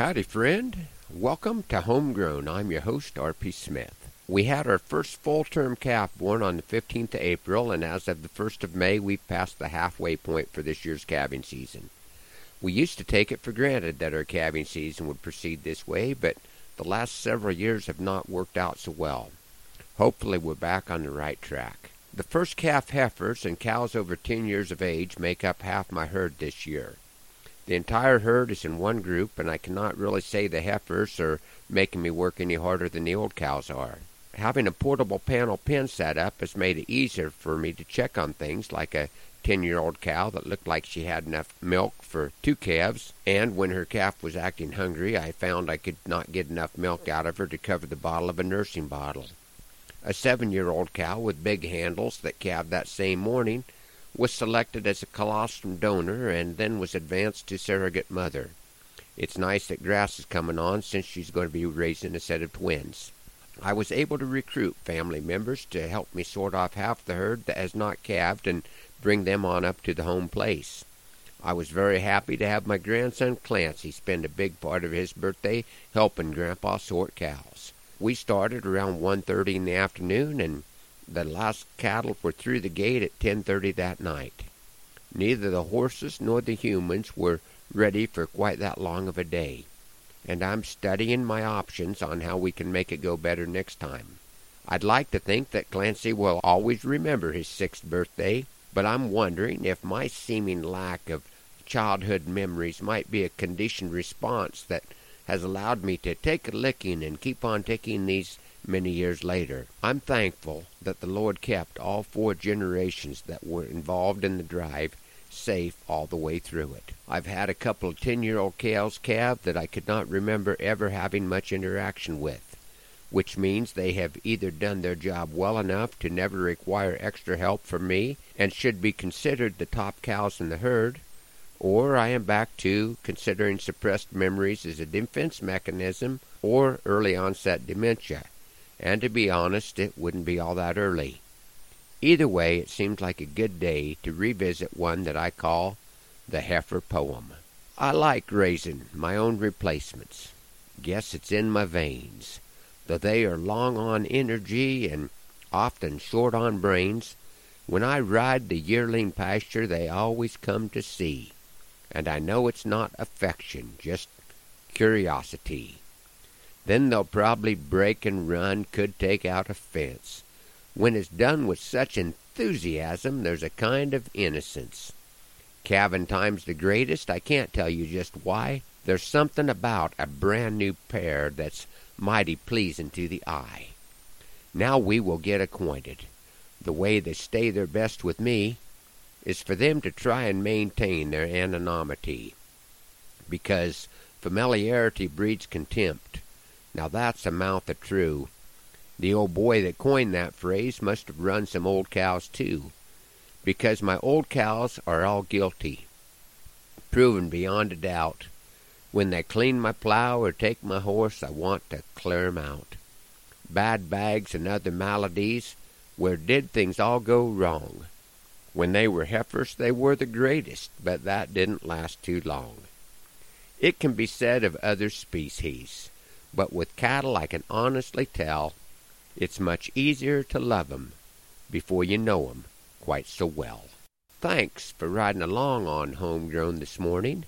Howdy, friend. Welcome to Homegrown. I'm your host, R.P. Smith. We had our first full term calf born on the 15th of April, and as of the 1st of May, we've passed the halfway point for this year's calving season. We used to take it for granted that our calving season would proceed this way, but the last several years have not worked out so well. Hopefully, we're back on the right track. The first calf heifers and cows over 10 years of age make up half my herd this year. The entire herd is in one group, and I cannot really say the heifers are making me work any harder than the old cows are. Having a portable panel pen set up has made it easier for me to check on things like a 10 year old cow that looked like she had enough milk for two calves, and when her calf was acting hungry, I found I could not get enough milk out of her to cover the bottle of a nursing bottle. A seven year old cow with big handles that calved that same morning was selected as a colostrum donor and then was advanced to surrogate mother. It's nice that grass is coming on since she's going to be raising a set of twins. I was able to recruit family members to help me sort off half the herd that has not calved and bring them on up to the home place. I was very happy to have my grandson Clancy spend a big part of his birthday helping Grandpa sort cows. We started around one thirty in the afternoon and the last cattle were through the gate at 10:30 that night. Neither the horses nor the humans were ready for quite that long of a day, and I'm studying my options on how we can make it go better next time. I'd like to think that Clancy will always remember his sixth birthday, but I'm wondering if my seeming lack of childhood memories might be a conditioned response that has allowed me to take a licking and keep on taking these many years later. I'm thankful that the Lord kept all four generations that were involved in the drive safe all the way through it. I've had a couple of ten year old cows calve that I could not remember ever having much interaction with, which means they have either done their job well enough to never require extra help from me and should be considered the top cows in the herd, or I am back to considering suppressed memories as a defense mechanism or early onset dementia and to be honest, it wouldn't be all that early. Either way, it seems like a good day to revisit one that I call the Heifer Poem. I like raising my own replacements. Guess it's in my veins. Though they are long on energy and often short on brains, when I ride the yearling pasture they always come to see. And I know it's not affection, just curiosity. Then they'll probably break and run, could take out a fence. When it's done with such enthusiasm, there's a kind of innocence. Calving time's the greatest. I can't tell you just why. There's something about a brand new pair that's mighty pleasing to the eye. Now we will get acquainted. The way they stay their best with me is for them to try and maintain their anonymity, because familiarity breeds contempt. Now that's a mouth of true. The old boy that coined that phrase must have run some old cows too, because my old cows are all guilty, proven beyond a doubt. When they clean my plow or take my horse, I want to clear 'em out. Bad bags and other maladies, where did things all go wrong? When they were heifers, they were the greatest, but that didn't last too long. It can be said of other species. But with cattle I can honestly tell it's much easier to love 'em before you know 'em quite so well. Thanks for riding along on Homegrown this morning.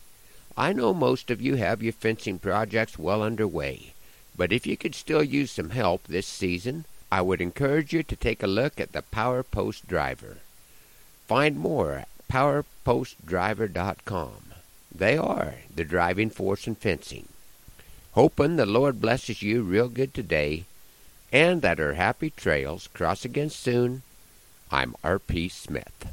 I know most of you have your fencing projects well under way, but if you could still use some help this season, I would encourage you to take a look at the Power Post Driver. Find more at powerpostdriver.com. They are the driving force in fencing. Hoping the Lord blesses you real good today, and that our happy trails cross again soon, I'm R.P. Smith.